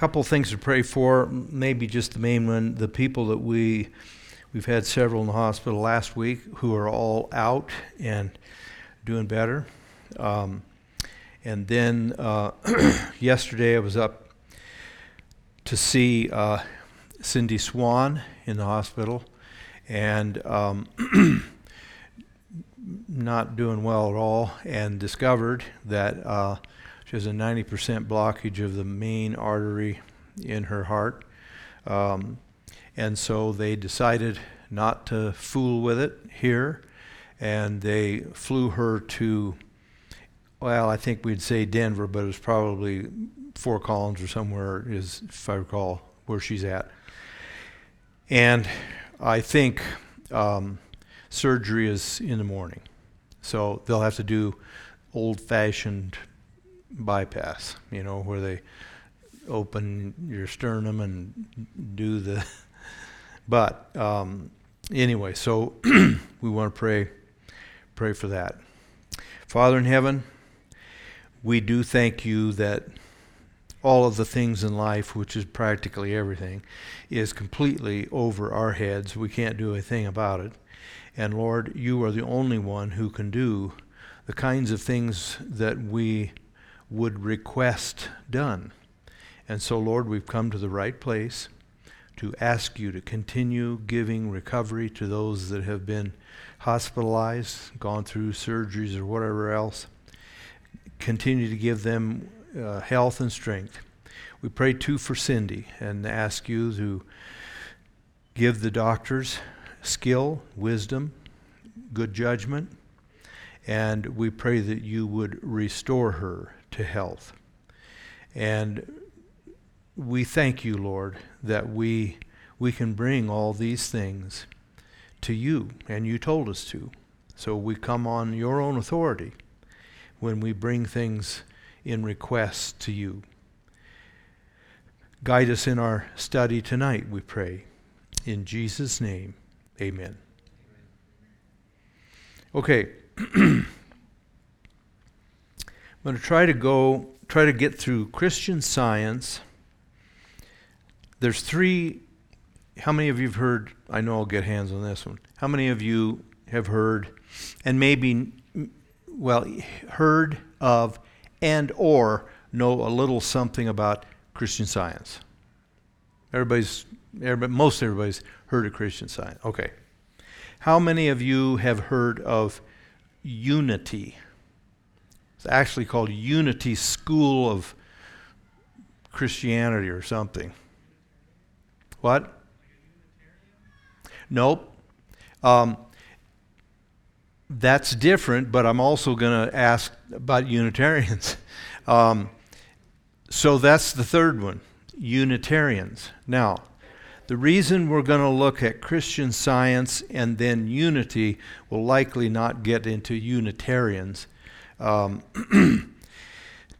couple things to pray for. Maybe just the main one: the people that we we've had several in the hospital last week who are all out and doing better. Um, and then uh, yesterday I was up to see uh, Cindy Swan in the hospital, and um, not doing well at all, and discovered that uh, she has a 90% blockage of the main artery in her heart. Um, and so they decided not to fool with it here, and they flew her to, well, I think we'd say Denver, but it was probably Fort Collins or somewhere, is if I recall where she's at. And I think um, surgery is in the morning. So they'll have to do old fashioned bypass, you know, where they open your sternum and do the. But um, anyway, so we want to pray, pray for that. Father in heaven, we do thank you that all of the things in life, which is practically everything, is completely over our heads. We can't do a thing about it. And Lord, you are the only one who can do the kinds of things that we would request done. And so, Lord, we've come to the right place to ask you to continue giving recovery to those that have been hospitalized, gone through surgeries, or whatever else. Continue to give them uh, health and strength. We pray too for Cindy and ask you to give the doctors skill, wisdom, good judgment, and we pray that you would restore her to health. And we thank you, Lord, that we we can bring all these things to you, and you told us to. So we come on your own authority when we bring things in request to you. Guide us in our study tonight, we pray. In Jesus' name. Amen. Okay. I'm going to try to go, try to get through Christian science. There's three. How many of you have heard? I know I'll get hands on this one. How many of you have heard, and maybe, well, heard of, and or know a little something about Christian science? Everybody's, everybody, most everybody's heard of Christian Science? Okay. How many of you have heard of Unity? It's actually called Unity School of Christianity or something. What? Nope. Um, that's different, but I'm also going to ask about Unitarians. Um, so that's the third one Unitarians. Now, the reason we're going to look at Christian science and then unity will likely not get into Unitarians um,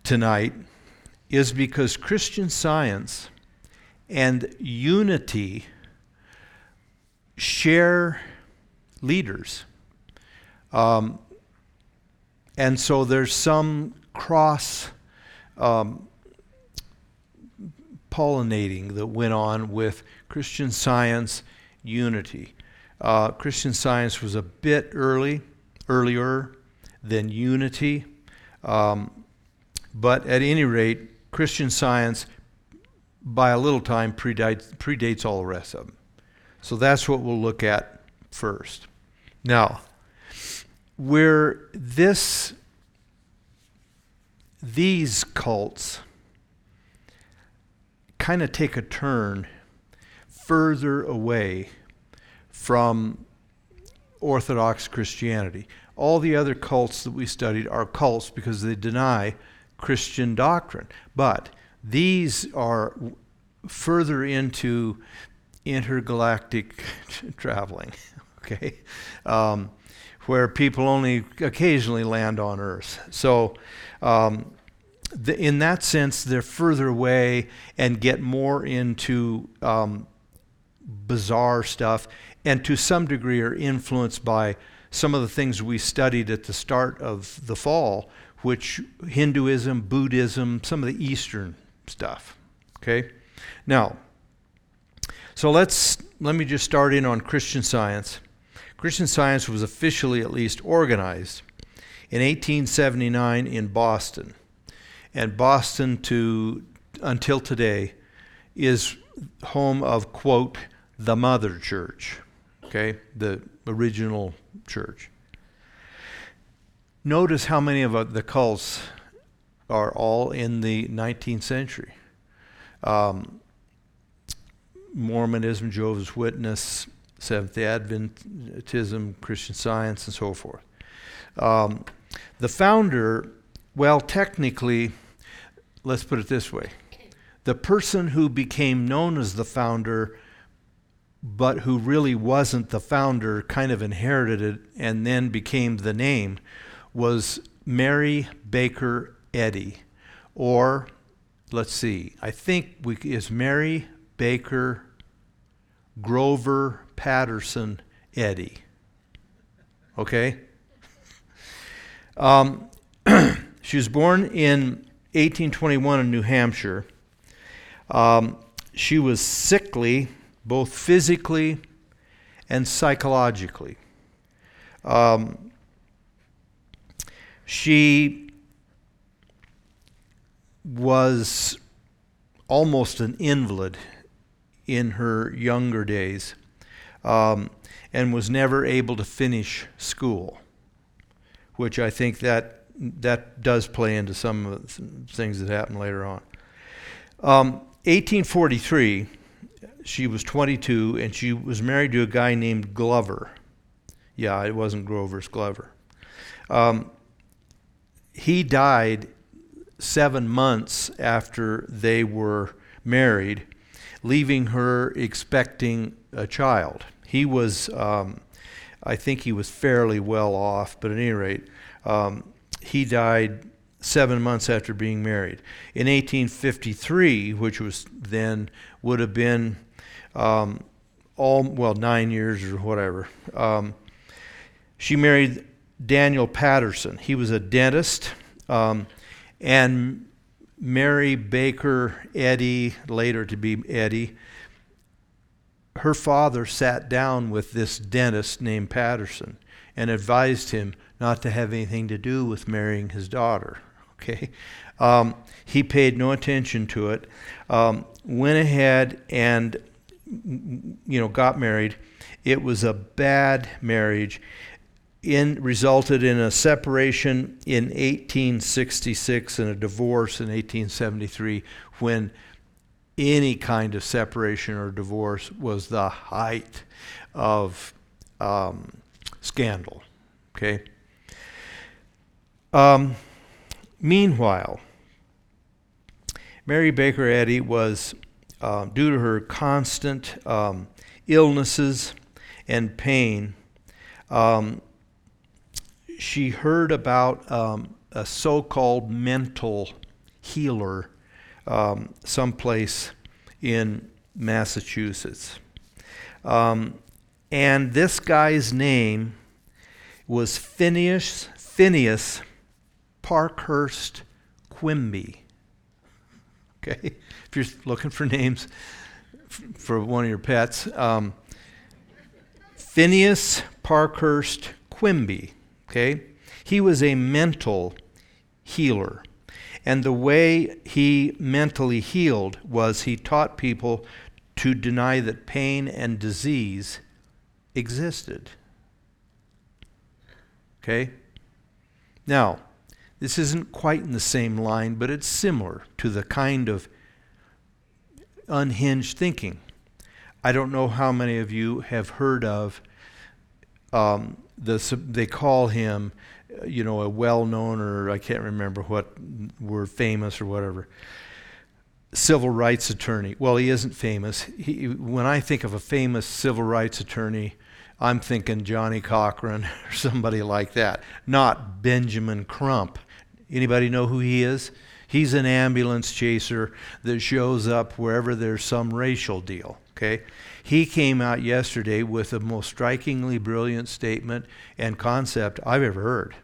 tonight is because Christian science and unity share leaders. Um, and so there's some cross um, pollinating that went on with Christian Science Unity. Uh, Christian Science was a bit early, earlier than Unity, um, but at any rate, Christian Science, by a little time, predates, predates all the rest of them. So that's what we'll look at first. Now, where this these cults kind of take a turn further away from Orthodox Christianity. All the other cults that we studied are cults because they deny Christian doctrine. But these are further into intergalactic traveling, okay, um, where people only occasionally land on Earth. So, um, the, in that sense, they're further away and get more into um, bizarre stuff, and to some degree are influenced by some of the things we studied at the start of the fall, which Hinduism, Buddhism, some of the Eastern stuff. Okay? Now, so let's let me just start in on Christian Science. Christian Science was officially at least organized in 1879 in Boston. And Boston to until today is home of quote the mother church. Okay? The original church. Notice how many of the cults are all in the 19th century. Um, Mormonism, Jehovah's Witness, Seventh day Adventism, Christian Science, and so forth. Um, the founder, well, technically, let's put it this way the person who became known as the founder, but who really wasn't the founder, kind of inherited it and then became the name, was Mary Baker Eddy. Or, let's see, I think we, is Mary Baker Grover Patterson Eddy. Okay? Um, she was born in 1821 in New Hampshire. Um, she was sickly, both physically and psychologically. Um, she was almost an invalid in her younger days um, and was never able to finish school, which I think that that does play into some of the things that happened later on. Um, 1843, she was 22 and she was married to a guy named Glover. Yeah, it wasn't Grover's Glover. Um, he died seven months after they were married, leaving her expecting a child. He was, um, I think he was fairly well off, but at any rate, um, he died seven months after being married. In 1853, which was then would have been um, all well nine years or whatever, um, she married Daniel Patterson. He was a dentist, um, and Mary Baker Eddy, later to be Eddy, her father sat down with this dentist named Patterson and advised him not to have anything to do with marrying his daughter. Okay, um, he paid no attention to it. Um, went ahead and you know got married. It was a bad marriage. In resulted in a separation in 1866 and a divorce in 1873 when any kind of separation or divorce was the height of um, scandal. Okay. Um, meanwhile, Mary Baker Eddy was, uh, due to her constant um, illnesses and pain, um, she heard about um, a so called mental healer um, someplace in Massachusetts. Um, and this guy's name was Phineas, Phineas Parkhurst Quimby. Okay, if you're looking for names for one of your pets, um, Phineas Parkhurst Quimby. Okay, he was a mental healer. And the way he mentally healed was he taught people to deny that pain and disease existed. Okay? Now, this isn't quite in the same line, but it's similar to the kind of unhinged thinking. I don't know how many of you have heard of um, the, they call him you know, a well-known or I can't remember what word, famous or whatever, civil rights attorney. Well, he isn't famous. He, when I think of a famous civil rights attorney, I'm thinking Johnnie Cochran or somebody like that, not Benjamin Crump. Anybody know who he is? He's an ambulance chaser that shows up wherever there's some racial deal. Okay? He came out yesterday with the most strikingly brilliant statement and concept I've ever heard.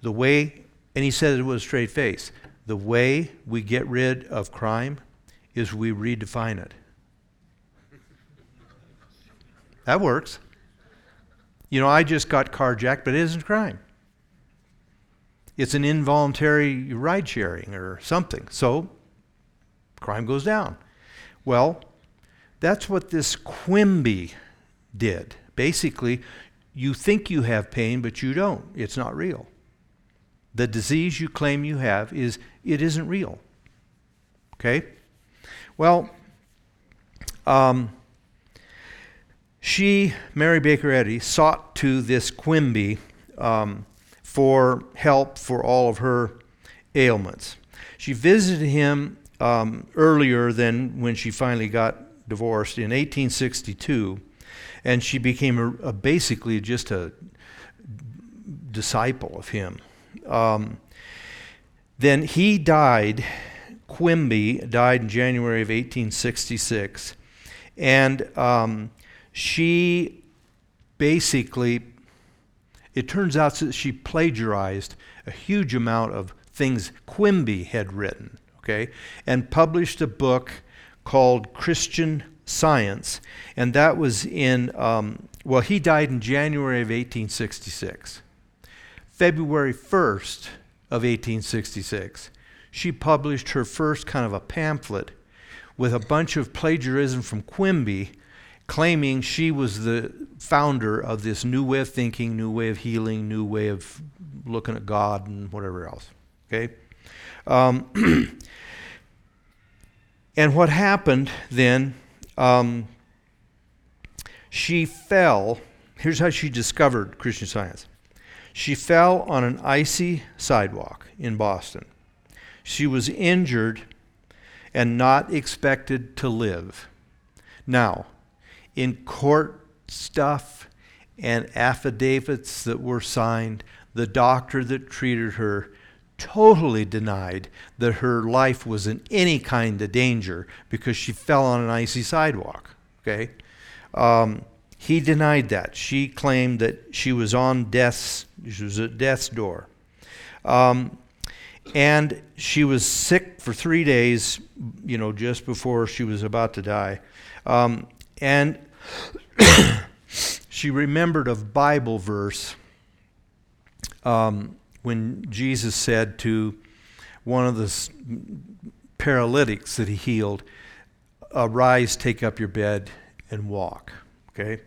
The way, and he said it with a straight face, the way we get rid of crime is we redefine it. That works. You know, I just got carjacked, but it isn't crime. It's an involuntary ride sharing or something. So, crime goes down. Well, that's what this Quimby did. Basically, you think you have pain, but you don't. It's not real. The disease you claim you have is it isn't real. Okay? Well, um, she, Mary Baker Eddy, sought to this Quimby um, for help for all of her ailments. She visited him um, earlier than when she finally got divorced in 1862, and she became a, a basically just a disciple of him. Um, then he died, Quimby died in January of 1866, and um, she basically, it turns out that she plagiarized a huge amount of things Quimby had written, okay, and published a book called Christian Science, and that was in, um, well, he died in January of 1866. February 1st of 1866, she published her first kind of a pamphlet with a bunch of plagiarism from Quimby claiming she was the founder of this new way of thinking, new way of healing, new way of looking at God and whatever else. Okay? Um, and what happened then, um, she fell. Here's how she discovered Christian science. She fell on an icy sidewalk in Boston. She was injured and not expected to live. Now, in court stuff and affidavits that were signed, the doctor that treated her totally denied that her life was in any kind of danger because she fell on an icy sidewalk. Okay? Um, he denied that. She claimed that she was on death's, she was at death's door. Um, and she was sick for three days, you know, just before she was about to die. Um, and she remembered a Bible verse um, when Jesus said to one of the paralytics that he healed, Arise, take up your bed, and walk. Okay?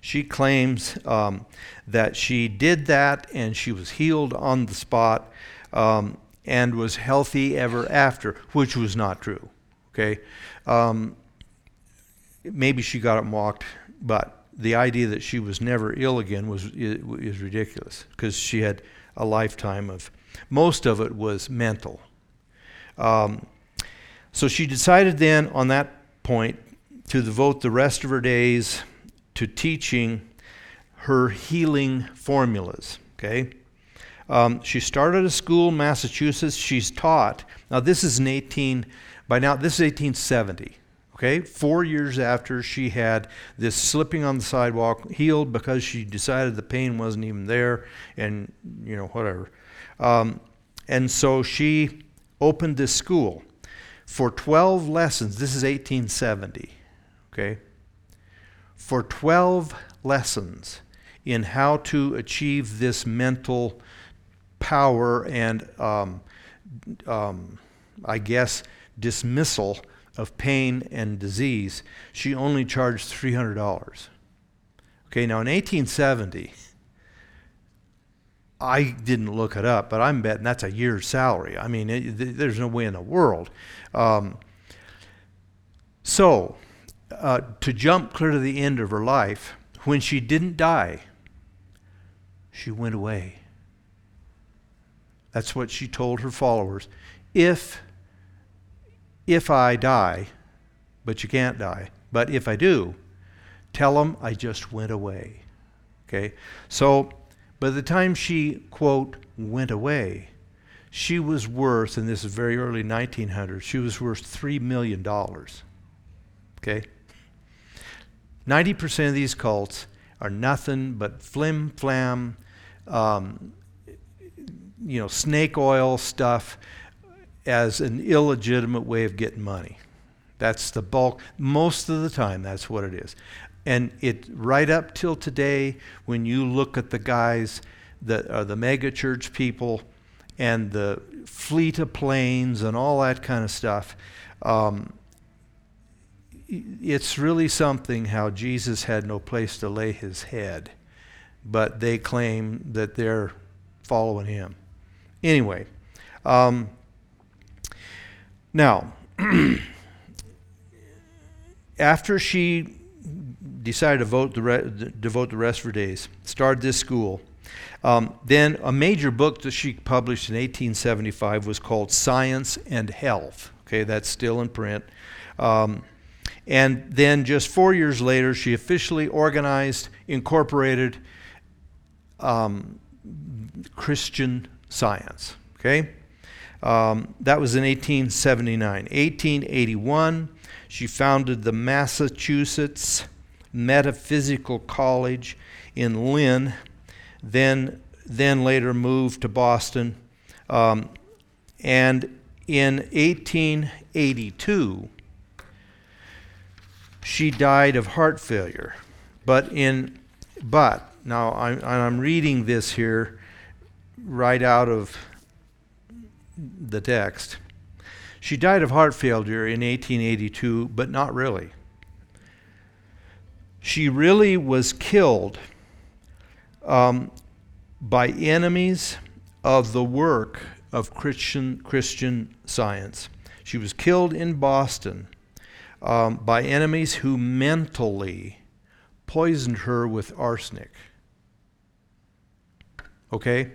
She claims um, that she did that and she was healed on the spot um, and was healthy ever after, which was not true. Okay? Um, maybe she got it mocked, but the idea that she was never ill again was is ridiculous because she had a lifetime of most of it was mental. Um, so she decided then on that point to devote the rest of her days to teaching her healing formulas. Okay? Um, she started a school in Massachusetts. She's taught. Now, this is in 18, by now, this is 1870. Okay? Four years after she had this slipping on the sidewalk, healed because she decided the pain wasn't even there, and, you know, whatever. Um, and so she opened this school for 12 lessons. This is 1870. Okay? for 12 lessons in how to achieve this mental power and, um, um, I guess, dismissal of pain and disease, she only charged $300. Okay, now in 1870, I didn't look it up, but I'm betting that's a year's salary. I mean, it, there's no way in the world. Um, so, uh, to jump clear to the end of her life, when she didn't die, she went away. That's what she told her followers. If if I die, but you can't die, but if I do, tell them I just went away. Okay? So by the time she, quote, went away, she was worth, and this is very early 1900s, she was worth $3 million. Okay? 90% of these cults are nothing but flim flam, um, you know, snake oil stuff as an illegitimate way of getting money. That's the bulk. Most of the time, that's what it is. And it right up till today, when you look at the guys that are the mega church people and the fleet of planes and all that kind of stuff, um, it's really something how Jesus had no place to lay his head, but they claim that they're following him. Anyway, um, now, after she decided to vote the re- devote the rest of her days, started this school, um, then a major book that she published in 1875 was called Science and Health. Okay, that's still in print. Um, and then just four years later, she officially organized, incorporated um, Christian science. Okay? Um, that was in 1879. 1881, she founded the Massachusetts Metaphysical College in Lynn, then, then later moved to Boston. Um, and in 1882, she died of heart failure. But in but now I'm, I'm reading this here right out of the text. She died of heart failure in 1882, but not really. She really was killed um, by enemies of the work of Christian, Christian science. She was killed in Boston um, by enemies who mentally poisoned her with arsenic. Okay?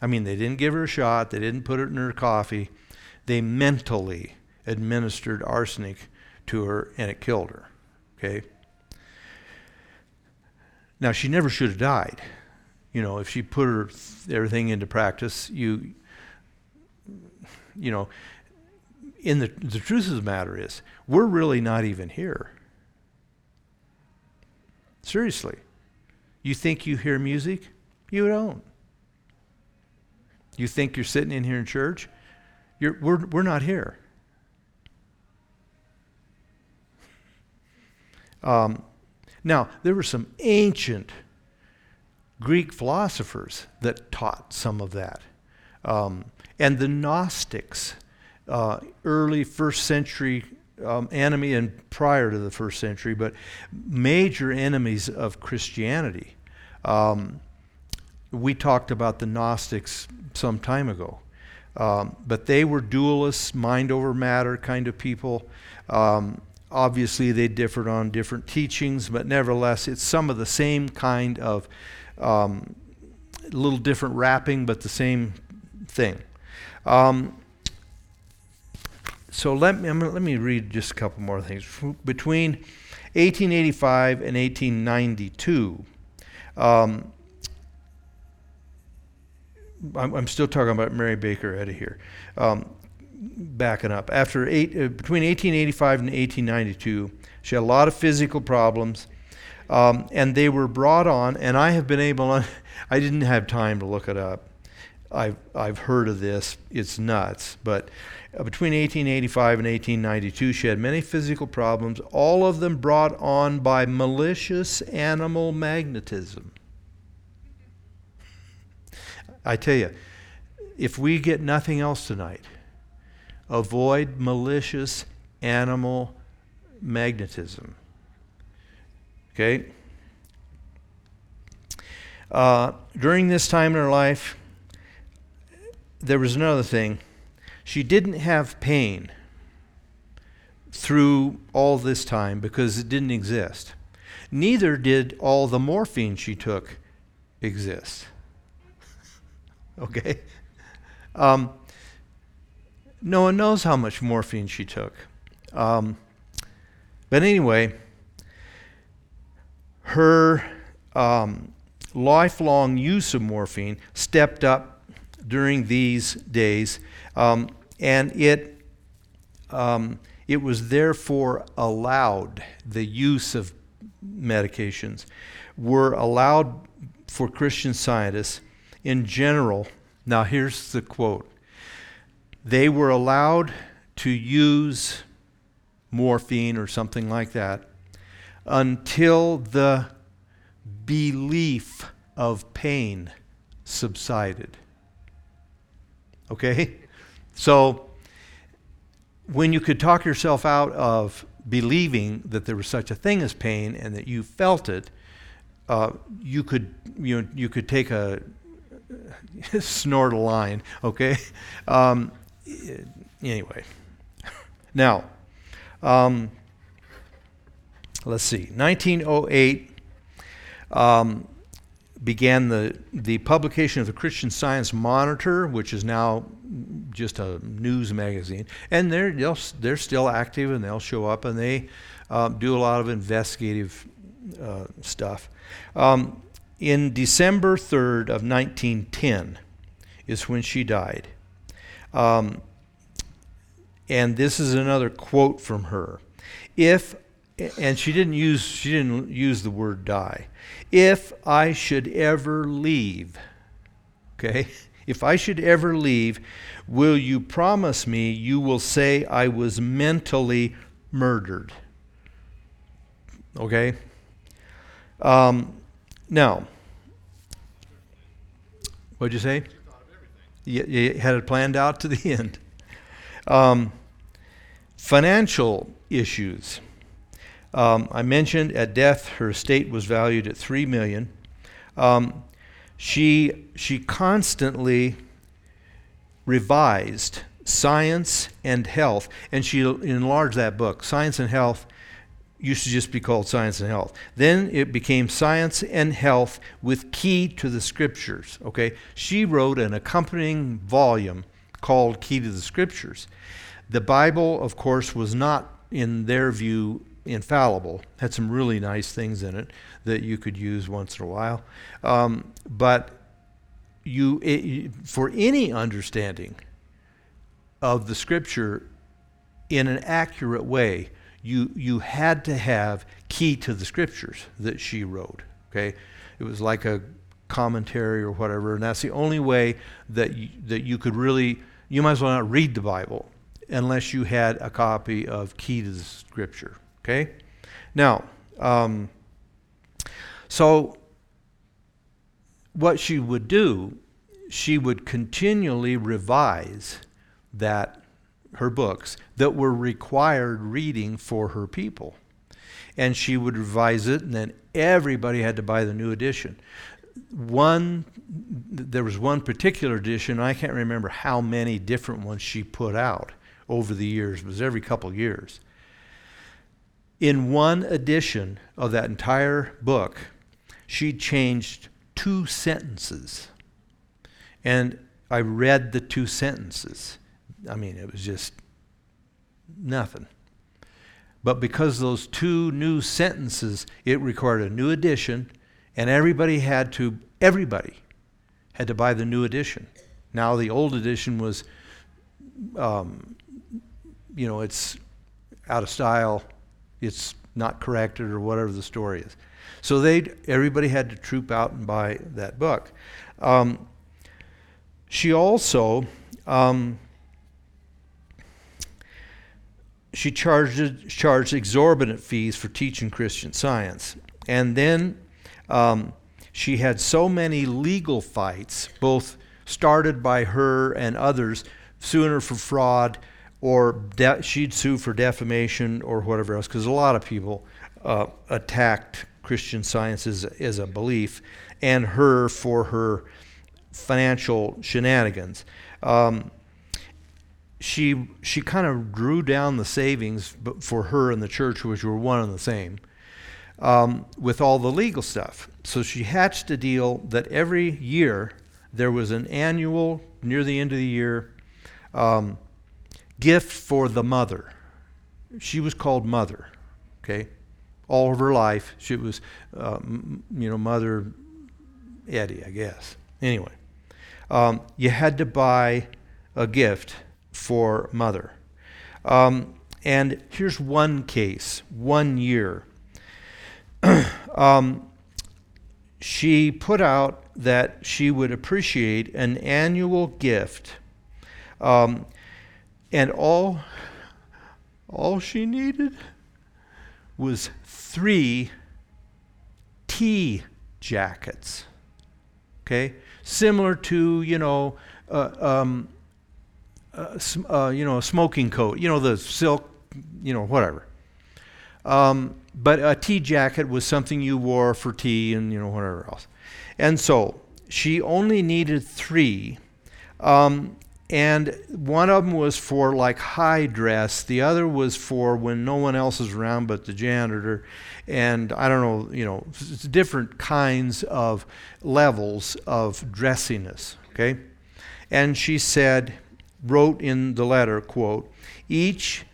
I mean, they didn't give her a shot, they didn't put it in her coffee. They mentally administered arsenic to her and it killed her. Okay? Now, she never should have died. You know, if she put her everything into practice, you, you know, in the, the truth of the matter is, we're really not even here. Seriously. You think you hear music? You don't. You think you're sitting in here in church? You're, we're, we're not here. Um, now, there were some ancient Greek philosophers that taught some of that. Um, and the Gnostics uh, early first century um, enemy and prior to the first century, but major enemies of Christianity. Um, we talked about the Gnostics some time ago. Um, but they were dualists, mind over matter kind of people. Um, obviously, they differed on different teachings, but nevertheless, it's some of the same kind of um, little different wrapping, but the same thing. Um, so let me, let me read just a couple more things. Between 1885 and 1892, um, I'm, I'm, still talking about Mary Baker Eddy here. Um, backing up, after eight, uh, between 1885 and 1892, she had a lot of physical problems, um, and they were brought on. And I have been able, I didn't have time to look it up. I've I've heard of this. It's nuts, but uh, between 1885 and 1892, she had many physical problems, all of them brought on by malicious animal magnetism. I tell you, if we get nothing else tonight, avoid malicious animal magnetism. Okay? Uh, during this time in her life, there was another thing she didn't have pain through all this time because it didn't exist. Neither did all the morphine she took exist. Okay? Um, no one knows how much morphine she took. Um, but anyway, her um, lifelong use of morphine stepped up during these days. Um, and it, um, it was therefore allowed, the use of medications were allowed for Christian scientists in general. Now, here's the quote they were allowed to use morphine or something like that until the belief of pain subsided. Okay? So, when you could talk yourself out of believing that there was such a thing as pain and that you felt it, uh, you could you know, you could take a snort a line, okay? Um, anyway, now um, let's see, 1908 um, began the the publication of the Christian Science Monitor, which is now just a news magazine, and they're they're still active and they'll show up and they uh, do a lot of investigative uh, stuff. Um, in December 3rd of 1910 is when she died. Um, and this is another quote from her. If and she didn't use she didn't use the word die. If I should ever leave, okay? If I should ever leave, will you promise me you will say I was mentally murdered? Okay? Um, now, what'd you say? You, you, had it planned out to the end. Um, financial issues. Um, I mentioned at death her estate was valued at three million. Um, she she constantly revised science and health, and she enlarged that book. Science and health used to just be called Science and Health. Then it became Science and Health with Key to the Scriptures. Okay, she wrote an accompanying volume called Key to the Scriptures. The Bible, of course, was not, in their view, infallible. Had some really nice things in it that you could use once in a while, um, but you, it, for any understanding of the Scripture in an accurate way, you, you had to have key to the scriptures that she wrote. Okay, it was like a commentary or whatever, and that's the only way that you, that you could really. You might as well not read the Bible unless you had a copy of key to the scripture. Okay, now, um, so what she would do, she would continually revise that her books that were required reading for her people. And she would revise it, and then everybody had to buy the new edition. One, there was one particular edition, I can't remember how many different ones she put out over the years, it was every couple years. In one edition of that entire book, she changed two sentences. And I read the two sentences. I mean, it was just nothing. But because those two new sentences, it required a new edition, and everybody had to, everybody had to buy the new edition. Now the old edition was, um, you know, it's out of style, it's not corrected, or whatever the story is. So they, everybody had to troop out and buy that book. Um, she also um, she charged, charged exorbitant fees for teaching Christian science. And then um, she had so many legal fights, both started by her and others, suing her for fraud, or de- she'd sue for defamation or whatever else, because a lot of people uh, attacked Christian science as, as a belief, and her for her financial shenanigans. Um, she she kind of drew down the savings for her and the church, which were one and the same, um, with all the legal stuff. So she hatched a deal that every year there was an annual, near the end of the year, um, gift for the mother. She was called Mother, okay? All of her life, she was, um, you know, Mother Eddy, I guess. Anyway, um, you had to buy a gift for mother. Um, and here's one case, one year. um, she put out that she would appreciate an annual gift um, And all, all she needed was three tea jackets. Okay? Similar to, you know, uh, um, uh, uh, you know, a smoking coat, you know, the silk, you know, whatever. Um, but a tea jacket was something you wore for tea and, you know, whatever else. And so she only needed three. Um, and one of them was for like high dress the other was for when no one else is around but the janitor and i don't know you know it's different kinds of levels of dressiness okay and she said wrote in the letter quote each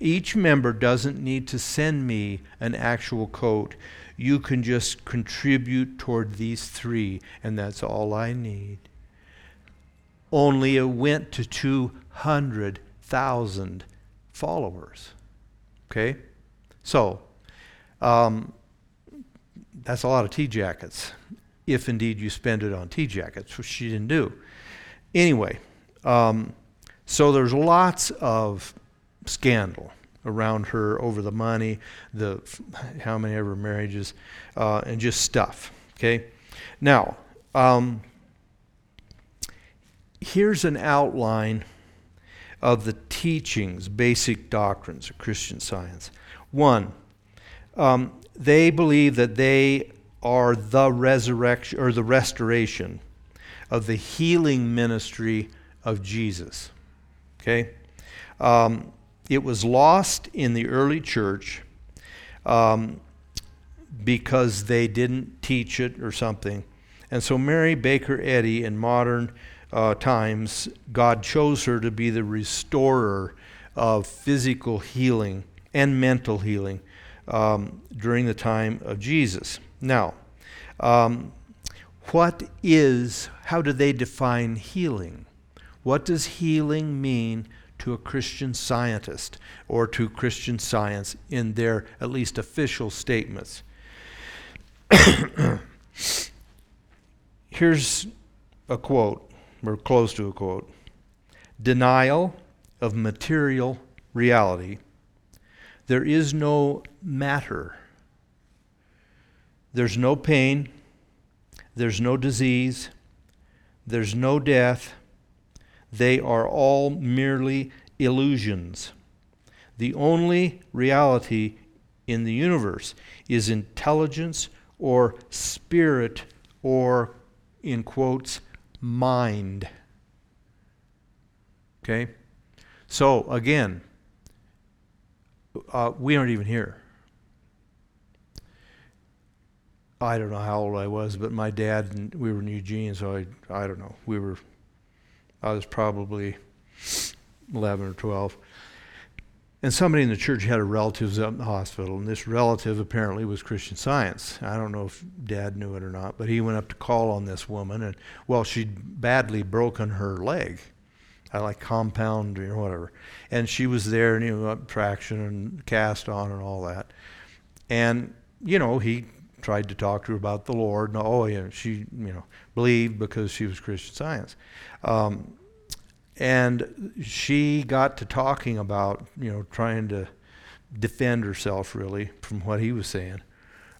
each member doesn't need to send me an actual coat you can just contribute toward these three and that's all i need only it went to 200,000 followers. Okay? So, um, that's a lot of tea jackets, if indeed you spend it on tea jackets, which she didn't do. Anyway, um, so there's lots of scandal around her over the money, the how many ever marriages, uh, and just stuff. Okay, now um, here's an outline of the teachings, basic doctrines of Christian science. One, um, they believe that they are the resurrection or the restoration of the healing ministry of Jesus. Okay? Um, it was lost in the early church um, because they didn't teach it or something. And so Mary Baker Eddy in modern uh, times, God chose her to be the restorer of physical healing and mental healing um, during the time of Jesus. Now, um, what is, how do they define healing? What does healing mean to a Christian scientist or to Christian science in their at least official statements? Here's a quote or close to a quote denial of material reality. There is no matter. There's no pain. There's no disease. There's no death. They are all merely illusions. The only reality in the universe is intelligence or spirit or, in quotes, mind. Okay? So, again, uh, we aren't even here. I don't know how old I was, but my dad and we were in Eugene, so I I don't know. We were I was probably 11 or 12. And somebody in the church had a relative up in the hospital, and this relative apparently was Christian Science. I don't know if Dad knew it or not, but he went up to call on this woman, and well, she'd badly broken her leg, I like compound or whatever, and she was there, and you know, traction and cast on and all that, and you know, he tried to talk to her about the Lord, and oh yeah, she you know believed because she was Christian Science. Um, and she got to talking about you know trying to defend herself really from what he was saying.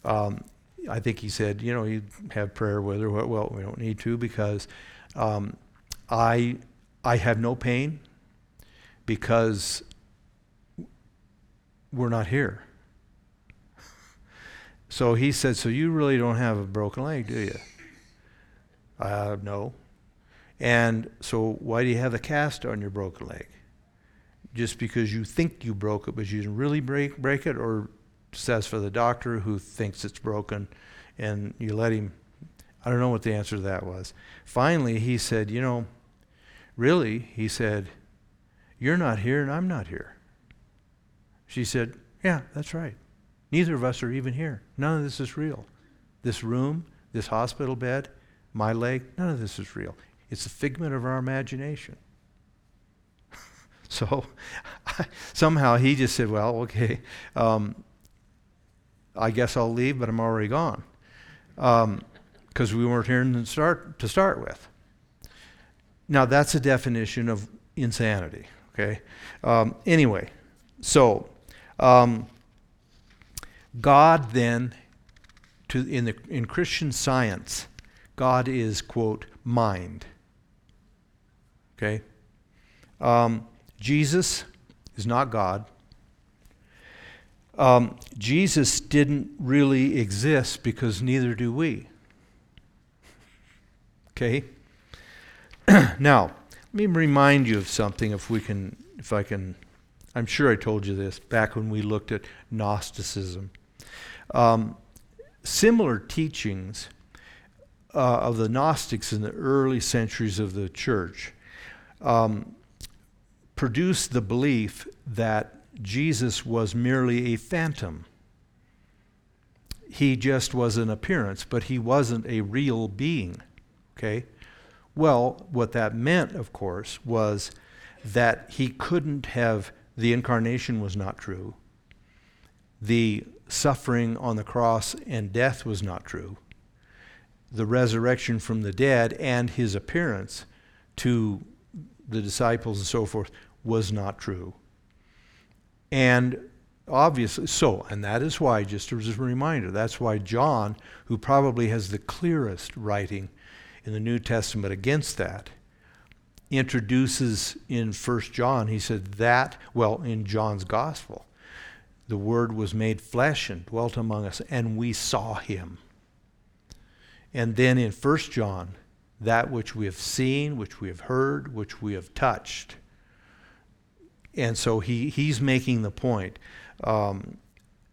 Um, I think he said, you know, you have prayer with her. Well, we don't need to because um, I I have no pain because we're not here. So he said, so you really don't have a broken leg, do you? Uh, no. And so, why do you have a cast on your broken leg? Just because you think you broke it, but you didn't really break, break it, or says for the doctor who thinks it's broken, and you let him. I don't know what the answer to that was. Finally, he said, You know, really, he said, You're not here, and I'm not here. She said, Yeah, that's right. Neither of us are even here. None of this is real. This room, this hospital bed, my leg, none of this is real. It's a figment of our imagination. so somehow he just said, Well, okay, um, I guess I'll leave, but I'm already gone. Because um, we weren't here to start, to start with. Now, that's a definition of insanity. Okay. Um, anyway, so um, God then, to in the in Christian science, God is quote mind. Okay. Um, Jesus is not God. Um, Jesus didn't really exist because neither do we. Okay? now, let me remind you of something if we can if I can I'm sure I told you this back when we looked at Gnosticism. Um, similar teachings uh, of the Gnostics in the early centuries of the church um, produced the belief that Jesus was merely a phantom. He just was an appearance, but he wasn't a real being. Okay? Well, what that meant, of course, was that he couldn't have, the incarnation was not true. The suffering on the cross and death was not true. The resurrection from the dead and his appearance to the disciples and so forth was not true. And obviously, so, and that is why, just as a reminder, that's why John, who probably has the clearest writing in the New Testament against that, introduces in First John, he said that, well, in John's Gospel, the Word was made flesh and dwelt among us, and we saw him. And then in First John, that which we have seen, which we have heard, which we have touched. And so he, he's making the point um,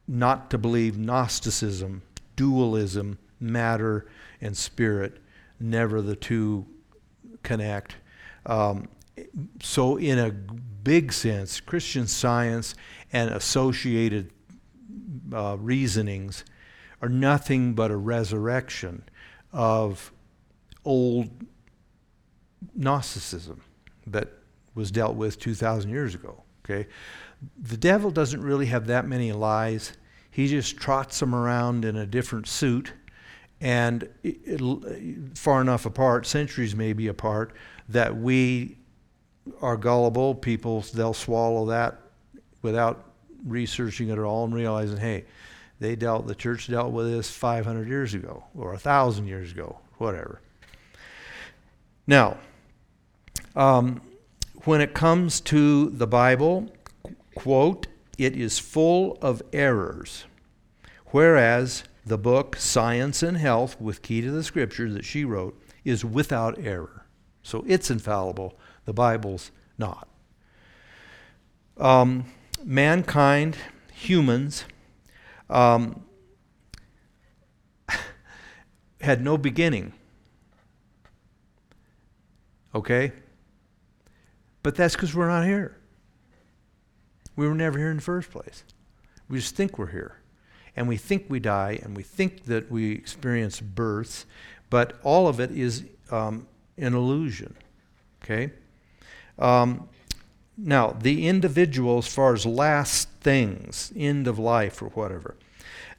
not to believe Gnosticism, dualism, matter and spirit, never the two connect. Um, so, in a big sense, Christian science and associated uh, reasonings are nothing but a resurrection of old Gnosticism that was dealt with 2,000 years ago. Okay, the devil doesn't really have that many lies. He just trots them around in a different suit, and it, it, far enough apart, centuries maybe apart, that we are gullible people. They'll swallow that without researching it at all and realizing, hey, they dealt. The church dealt with this 500 years ago or a thousand years ago, whatever. Now, um, when it comes to the Bible, quote, it is full of errors, whereas the book Science and Health, with Key to the Scripture that she wrote, is without error. So it's infallible. The Bible's not. Um, mankind, humans, um, had no beginning. Okay? But that's because we're not here. We were never here in the first place. We just think we're here. And we think we die, and we think that we experience births, but all of it is um, an illusion. Okay? Um, now, the individual, as far as last things, end of life or whatever,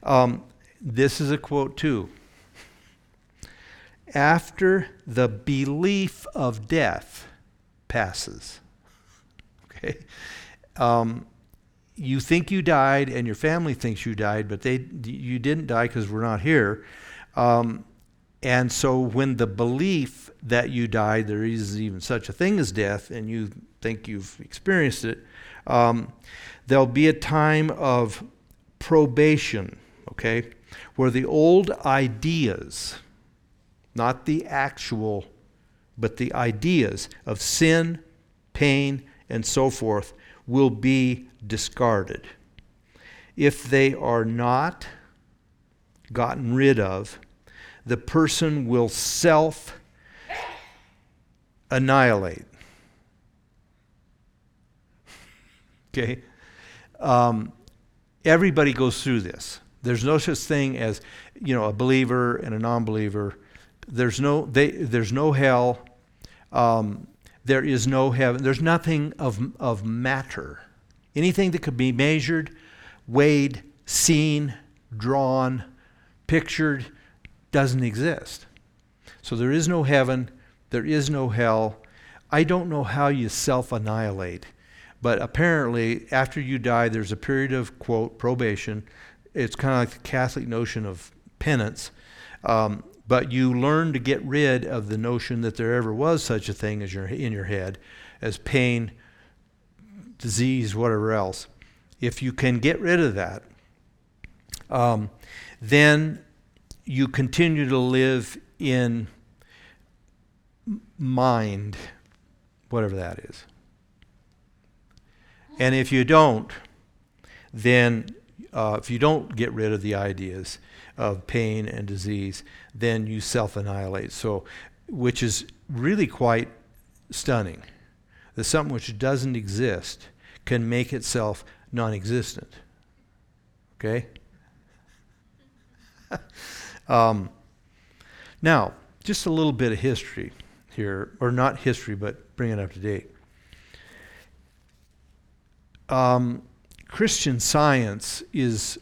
um, this is a quote too. After the belief of death, passes. Okay? Um, you think you died and your family thinks you died, but they, you didn't die because we're not here. Um, and so when the belief that you died, there is even such a thing as death, and you think you've experienced it, um, there'll be a time of probation, okay, where the old ideas, not the actual but the ideas of sin, pain, and so forth will be discarded. If they are not gotten rid of, the person will self annihilate. Okay? Um, everybody goes through this. There's no such thing as, you know, a believer and a non believer. There's no, they, there's no hell. Um, there is no heaven. There's nothing of, of matter. Anything that could be measured, weighed, seen, drawn, pictured, doesn't exist. So there is no heaven. There is no hell. I don't know how you self annihilate But apparently, after you die, there's a period of, quote, probation. It's kind of like the Catholic notion of penance. Um, but you learn to get rid of the notion that there ever was such a thing as your, in your head as pain, disease, whatever else. If you can get rid of that, um, then you continue to live in mind, whatever that is. And if you don't, then uh, if you don't get rid of the ideas of pain and disease, then you self annihilate. So, which is really quite stunning that something which doesn't exist can make itself non existent. Okay? um, now, just a little bit of history here, or not history, but bring it up to date. Um, Christian science is,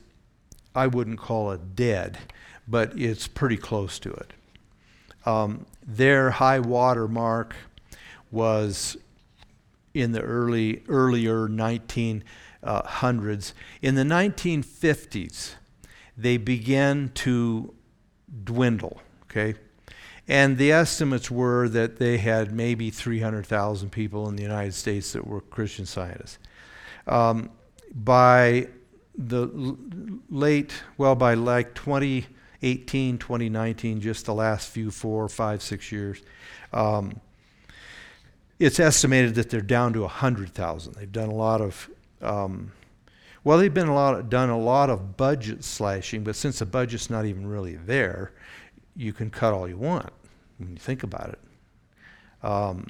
I wouldn't call it dead, but it's pretty close to it. Um, their high water mark was in the early earlier 1900s. Uh, in the 1950s, they began to dwindle. Okay, and the estimates were that they had maybe 300,000 people in the United States that were Christian scientists. Um, by the late, well, by like 2018, 2019, just the last few four, five, six years, um, it's estimated that they're down to 100,000. They've done a lot of, um, well, they've been a lot of, done a lot of budget slashing, but since the budget's not even really there, you can cut all you want when you think about it. Um,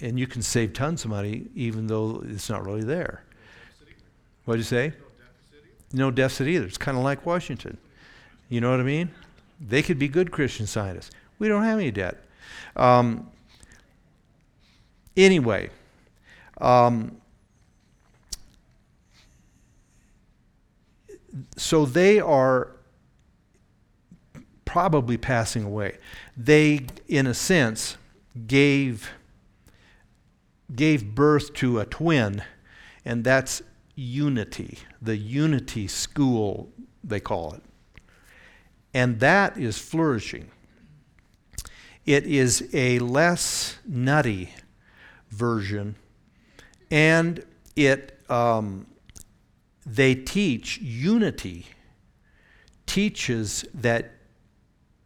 and you can save tons of money even though it's not really there. What did you say? No deficit either. It's kind of like Washington. You know what I mean? They could be good Christian scientists. We don't have any debt. Um, anyway, um, so they are probably passing away. They, in a sense, gave gave birth to a twin, and that's unity, the unity school, they call it. And that is flourishing. It is a less nutty version, and it um, they teach unity teaches that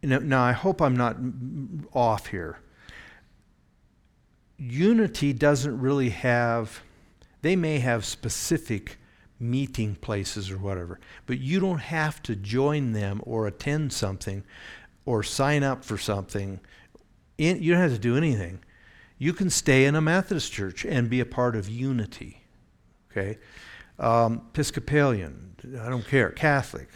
now I hope I'm not off here. Unity doesn't really have, they may have specific meeting places or whatever, but you don't have to join them or attend something or sign up for something. you don't have to do anything. You can stay in a Methodist church and be a part of unity. Okay? Um, Episcopalian, I don't care. Catholic,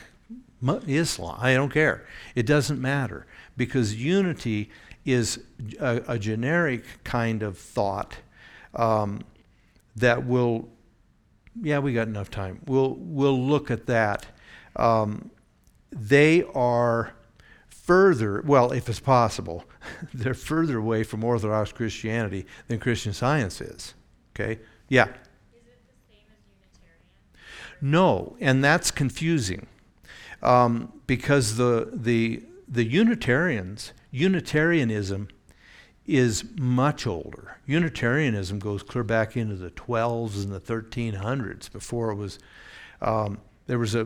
Islam, I don't care. It doesn't matter because unity is a, a generic kind of thought um, that will, yeah, we got enough time. We'll, we'll look at that. Um, they are further, well, if it's possible, they're further away from Orthodox Christianity than Christian Science is. Okay? Yeah. Is it the same as Unitarian? No, and that's confusing um, because the, the, the Unitarians, Unitarianism is much older. Unitarianism goes clear back into the 12s and the 1300s before it was. Um, there was a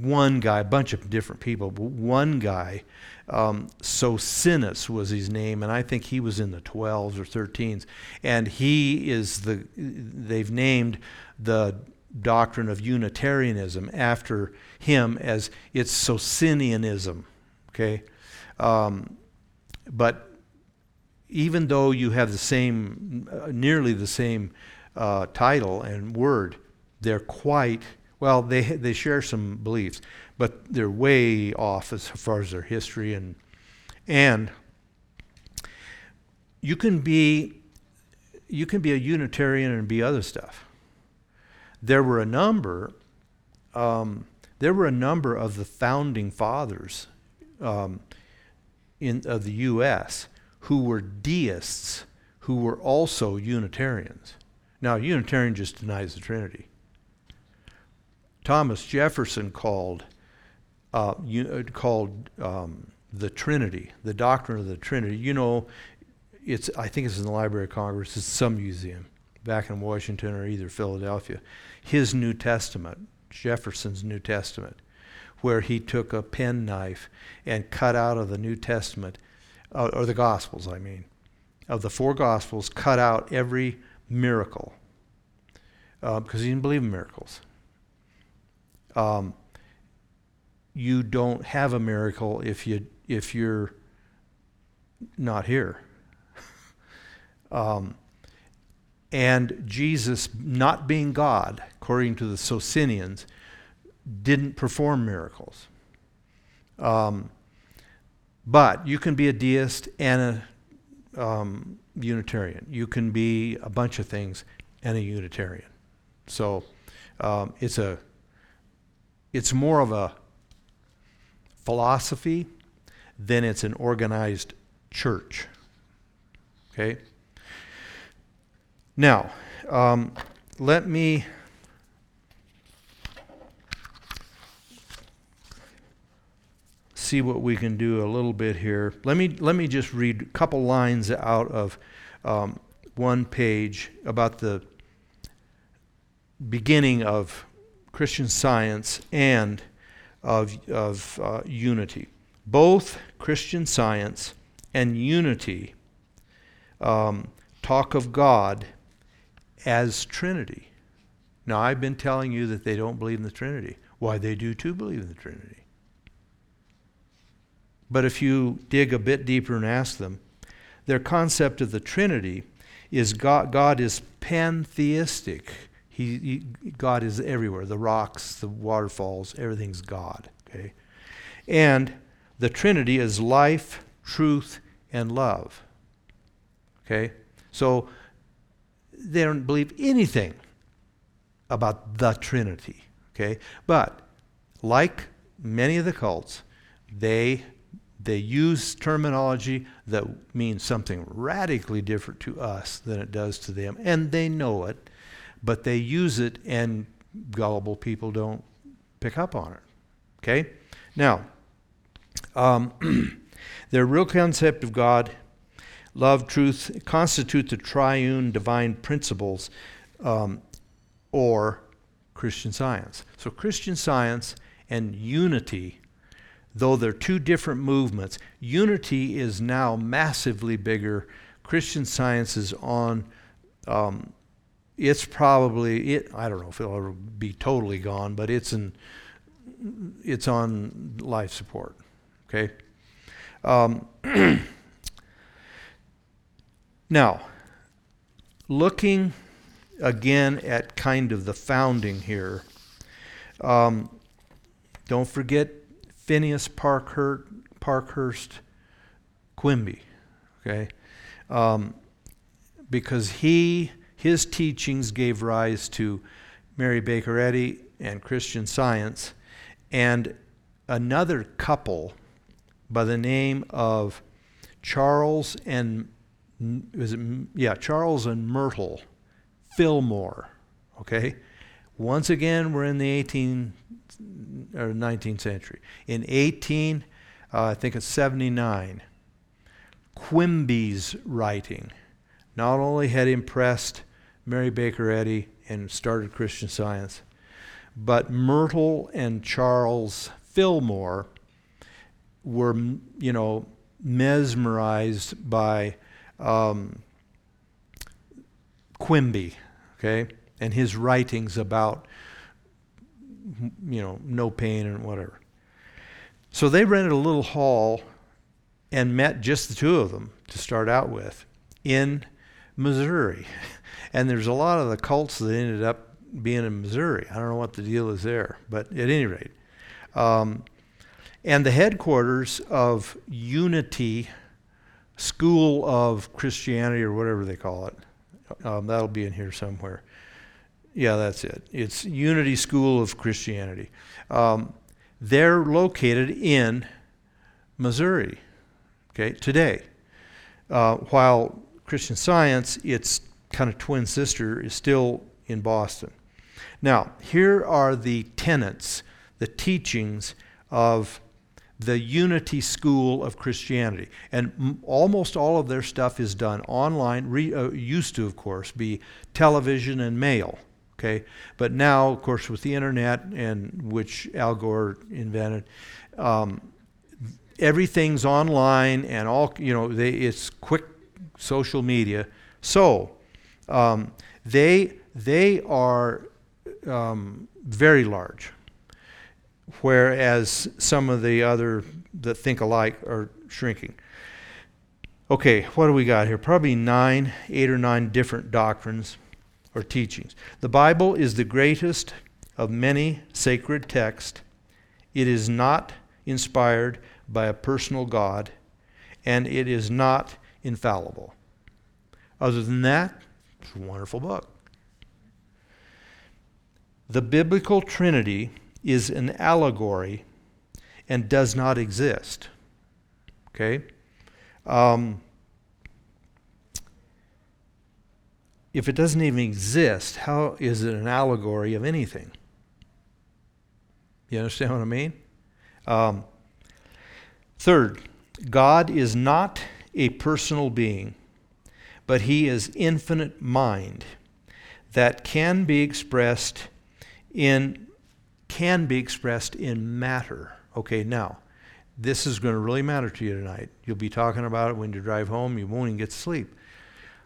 one guy, a bunch of different people, but one guy, um, Socinus was his name, and I think he was in the 12s or 13s. And he is the, they've named the doctrine of Unitarianism after him as it's Socinianism. Okay? Um, but even though you have the same, uh, nearly the same uh, title and word, they're quite, well, they, they share some beliefs, but they're way off as far as their history and, and you can be you can be a Unitarian and be other stuff there were a number, um, there were a number of the founding fathers um, in, of the U.S. who were deists who were also Unitarians. Now, Unitarian just denies the Trinity. Thomas Jefferson called uh, uh, called um, the Trinity, the doctrine of the Trinity. You know, it's I think it's in the Library of Congress. It's some museum back in Washington or either Philadelphia. His New Testament, Jefferson's New Testament, where he took a penknife and cut out of the New Testament, uh, or the Gospels, I mean, of the four Gospels, cut out every miracle because uh, he didn't believe in miracles. Um, you don't have a miracle if you if you're not here. um, and Jesus, not being God, according to the Socinians, didn't perform miracles. Um, but you can be a deist and a um, Unitarian. You can be a bunch of things and a Unitarian. So um, it's a it's more of a philosophy than it's an organized church. Okay? Now, um, let me. see what we can do a little bit here. Let me let me just read a couple lines out of um, one page about the beginning of Christian Science and of, of uh, unity. Both Christian Science and unity um, talk of God as Trinity. Now, I've been telling you that they don't believe in the Trinity. Why, they do too believe in the Trinity. But if you dig a bit deeper and ask them, their concept of the Trinity is God, God is pantheistic. He, he, God is everywhere. The rocks, the waterfalls, everything's God. Okay? And the Trinity is life, truth, and love. Okay? So they don't believe anything about the Trinity. Okay? But like many of the cults, they they use terminology that means something radically different to us than it does to them, and they know it but they use it and gullible people don't pick up on it. Okay? Now, um, their real concept of God, love, truth, constitute the triune divine principles um, or Christian science. So, Christian science and unity, though they're two different movements, unity is now massively bigger. Christian science is on um, it's probably it. I don't know if it'll ever be totally gone, but it's in it's on life support. Okay. Um, now, looking again at kind of the founding here. Um, don't forget Phineas Parkhurst, Parkhurst Quimby, okay? Um, because he his teachings gave rise to Mary Baker Eddy and Christian Science, and another couple by the name of Charles and was it yeah Charles and Myrtle Fillmore. Okay, once again we're in the 18 or 19th century. In 18, uh, I think it's 79, Quimby's writing not only had impressed Mary Baker Eddy and started Christian Science. But Myrtle and Charles Fillmore were, you know, mesmerized by um, Quimby, okay, and his writings about, you know, no pain and whatever. So they rented a little hall and met just the two of them to start out with in Missouri. And there's a lot of the cults that ended up being in Missouri. I don't know what the deal is there, but at any rate. Um, and the headquarters of Unity School of Christianity, or whatever they call it, um, that'll be in here somewhere. Yeah, that's it. It's Unity School of Christianity. Um, they're located in Missouri, okay, today. Uh, while Christian Science, it's kind of twin sister, is still in Boston. Now, here are the tenets, the teachings of the Unity School of Christianity. And m- almost all of their stuff is done online, re, uh, used to, of course, be television and mail. Okay, but now, of course, with the internet and which Al Gore invented, um, everything's online and all you know. They, it's quick social media. So um, they they are um, very large whereas some of the other that think alike are shrinking. Okay, what do we got here? Probably nine, eight or nine different doctrines or teachings. The Bible is the greatest of many sacred texts. It is not inspired by a personal God, and it is not infallible. Other than that, it's a wonderful book. The biblical Trinity is an allegory and does not exist. Okay? Um, if it doesn't even exist, how is it an allegory of anything? You understand what I mean? Um, third, God is not a personal being, but He is infinite mind that can be expressed in can be expressed in matter. Okay, now, this is going to really matter to you tonight. You'll be talking about it when you drive home, you won't even get to sleep.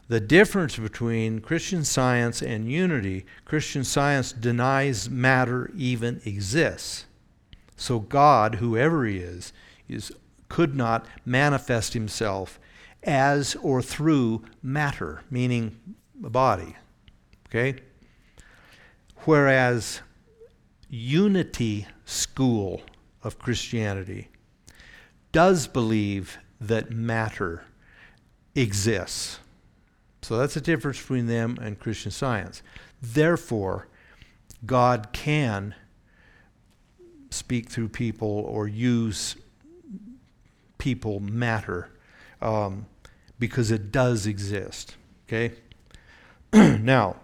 The difference between Christian science and unity, Christian science denies matter even exists. So God, whoever he is, is could not manifest himself as or through matter, meaning a body. Okay? Whereas unity school of Christianity does believe that matter exists. So that's the difference between them and Christian science. Therefore, God can speak through people or use people matter um, because it does exist. Okay? now,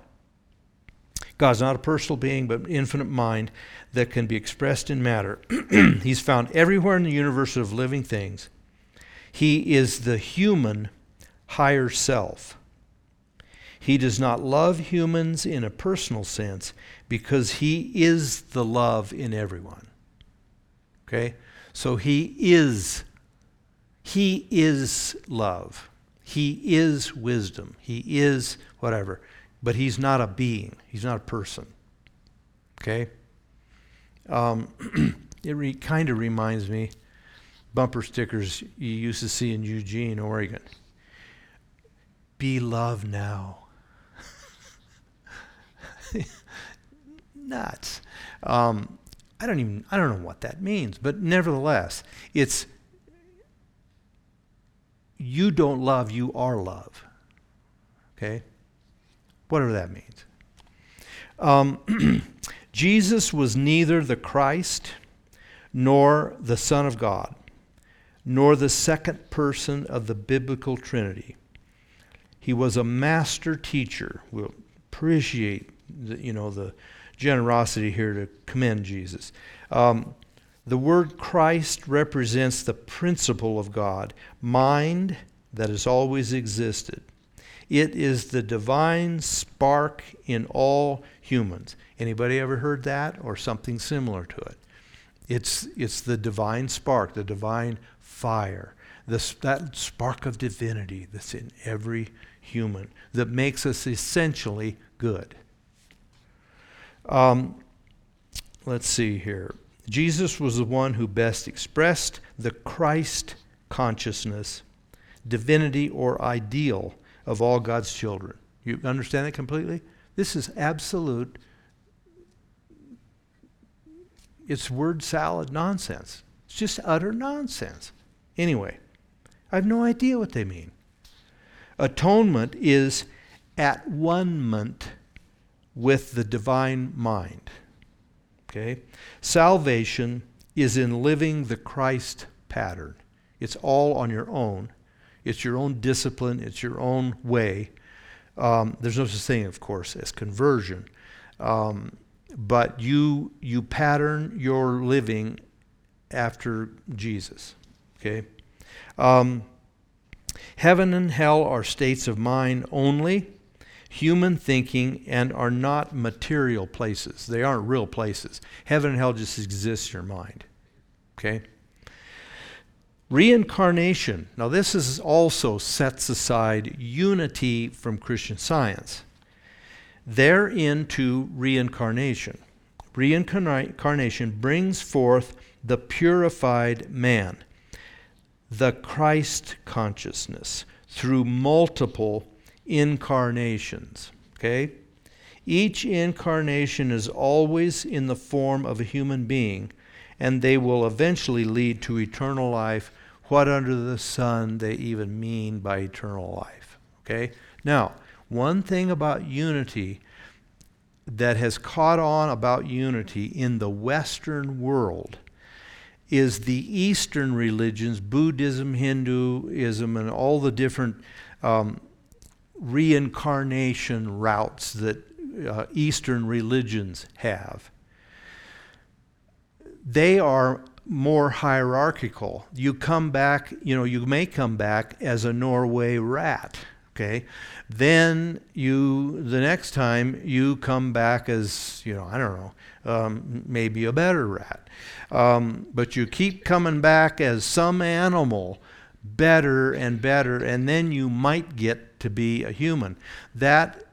God's not a personal being, but infinite mind that can be expressed in matter. He's found everywhere in the universe of living things. He is the human higher self. He does not love humans in a personal sense because he is the love in everyone. Okay? So he is he is love. He is wisdom. He is whatever but he's not a being. He's not a person. Okay? Um, it re- kind of reminds me bumper stickers you used to see in Eugene, Oregon. Be love now. Nuts. Um, I don't even I don't know what that means, but nevertheless, it's you don't love, you are love. Okay? Whatever that means. Um, Jesus was neither the Christ nor the Son of God, nor the second person of the biblical Trinity. He was a master teacher. We'll appreciate the, you know, the generosity here to commend Jesus. Um, the word Christ represents the principle of God, mind that has always existed. It is the divine spark in all humans. Anybody ever heard that or something similar to it? It's, it's the divine spark, the divine fire, that spark of divinity that's in every human that makes us essentially good. Um, let's see here. Jesus was the one who best expressed the Christ consciousness, divinity, or ideal of all God's children. You understand that completely? This is absolute, it's word salad nonsense. It's just utter nonsense. Anyway, I have no idea what they mean. Atonement is at one with the divine mind. Okay? Salvation is in living the Christ pattern. It's all on your own. It's your own discipline, it's your own way Um, there's no such thing, of course, as conversion. Um, but you you pattern your living after Jesus. Okay. Um, heaven and hell are states of mind only, human thinking, and are not material places. They aren't real places. Heaven and hell just exist in your mind. Okay. Reincarnation. Now, this is also sets aside unity from Christian science. They're into reincarnation. Reincarnation brings forth the purified man, the Christ consciousness, through multiple incarnations. Okay? Each incarnation is always in the form of a human being, and they will eventually lead to eternal life what under the sun they even mean by eternal life. Okay? Now, one thing about unity that has caught on about unity in the Western world is the Eastern religions, Buddhism, Hinduism, and all the different um, reincarnation routes that uh, Eastern religions have. They are more hierarchical. You come back, you know, you may come back as a Norway rat, okay? Then you, the next time, you come back as, you know, I don't know, um, maybe a better rat. Um, but you keep coming back as some animal, better and better, and then you might get to be a human. That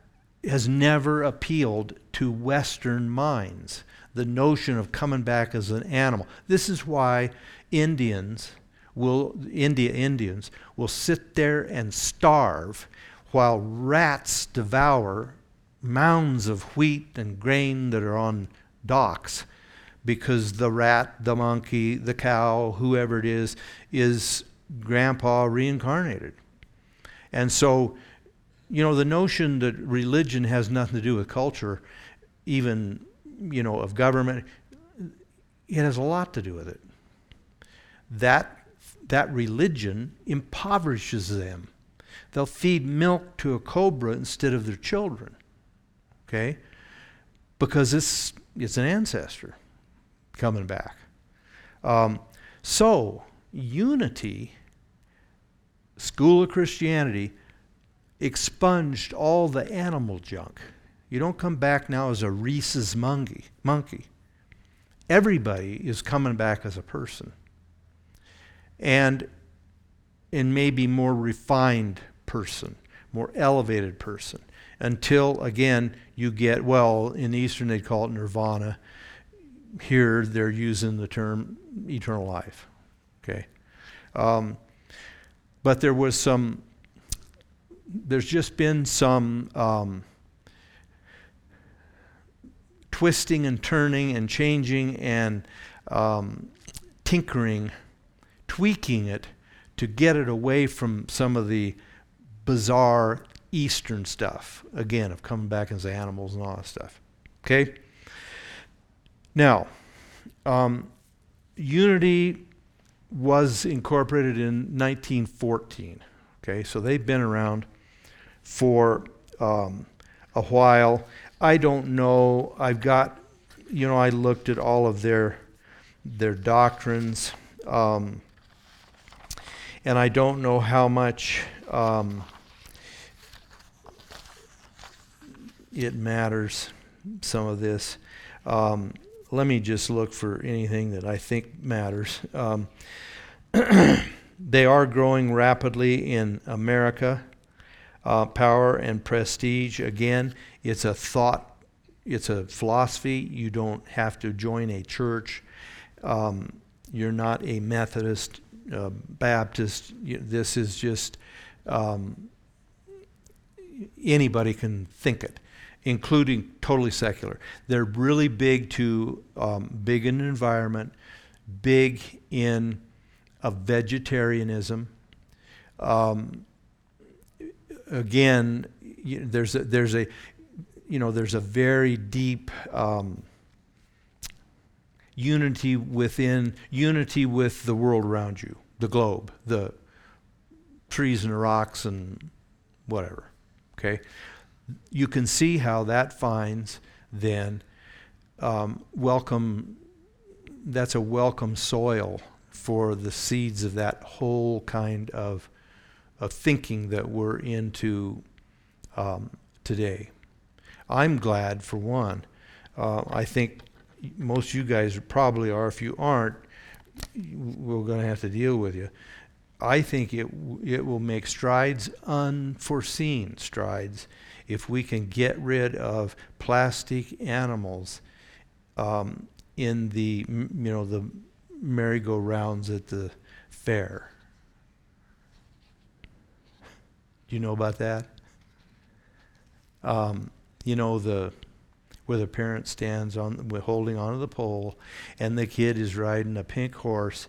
has never appealed to Western minds the notion of coming back as an animal. This is why Indians will India Indians will sit there and starve while rats devour mounds of wheat and grain that are on docks because the rat, the monkey, the cow, whoever it is, is grandpa reincarnated. And so, you know, the notion that religion has nothing to do with culture, even you know, of government, it has a lot to do with it. That, that religion impoverishes them. They'll feed milk to a cobra instead of their children. Okay? Because it's, it's an ancestor coming back. Um, so, unity, school of Christianity, expunged all the animal junk. You don't come back now as a rhesus monkey. monkey. Everybody is coming back as a person. And in maybe more refined person, more elevated person. Until, again, you get, well, in the Eastern they call it nirvana. Here they're using the term eternal life. Okay. Um, but there was some, there's just been some um, twisting and turning and changing and um, tinkering, tweaking it to get it away from some of the bizarre Eastern stuff. Again, of coming back as animals and all that stuff. Okay? Now, um, unity was incorporated in 1914. Okay, so they've been around for um, a while. I don't know. I've got, you know, I looked at all of their their doctrines, um, and I don't know how much um, it matters. Some of this. Um, let me just look for anything that I think matters. Um, they are growing rapidly in America. Uh, power and prestige. Again, it's a thought, it's a philosophy. You don't have to join a church. Um, you're not a Methodist, uh, Baptist. This is just um, anybody can think it, including totally secular. They're really big to um, big in environment, big in a vegetarianism. Um, again, there's a, there's a you know, there's a very deep um, unity within, unity with the world around you, the globe, the trees and rocks and whatever. Okay, you can see how that finds then um, welcome. That's a welcome soil for the seeds of that whole kind of of thinking that we're into um, today. I'm glad for one. Uh, I think most you guys probably are. If you aren't, we're going to have to deal with you. I think it it will make strides, unforeseen strides, if we can get rid of plastic animals um, in the you know the merry-go-rounds at the fair. Do you know about that? Um, you know the where the parent stands on holding onto the pole, and the kid is riding a pink horse,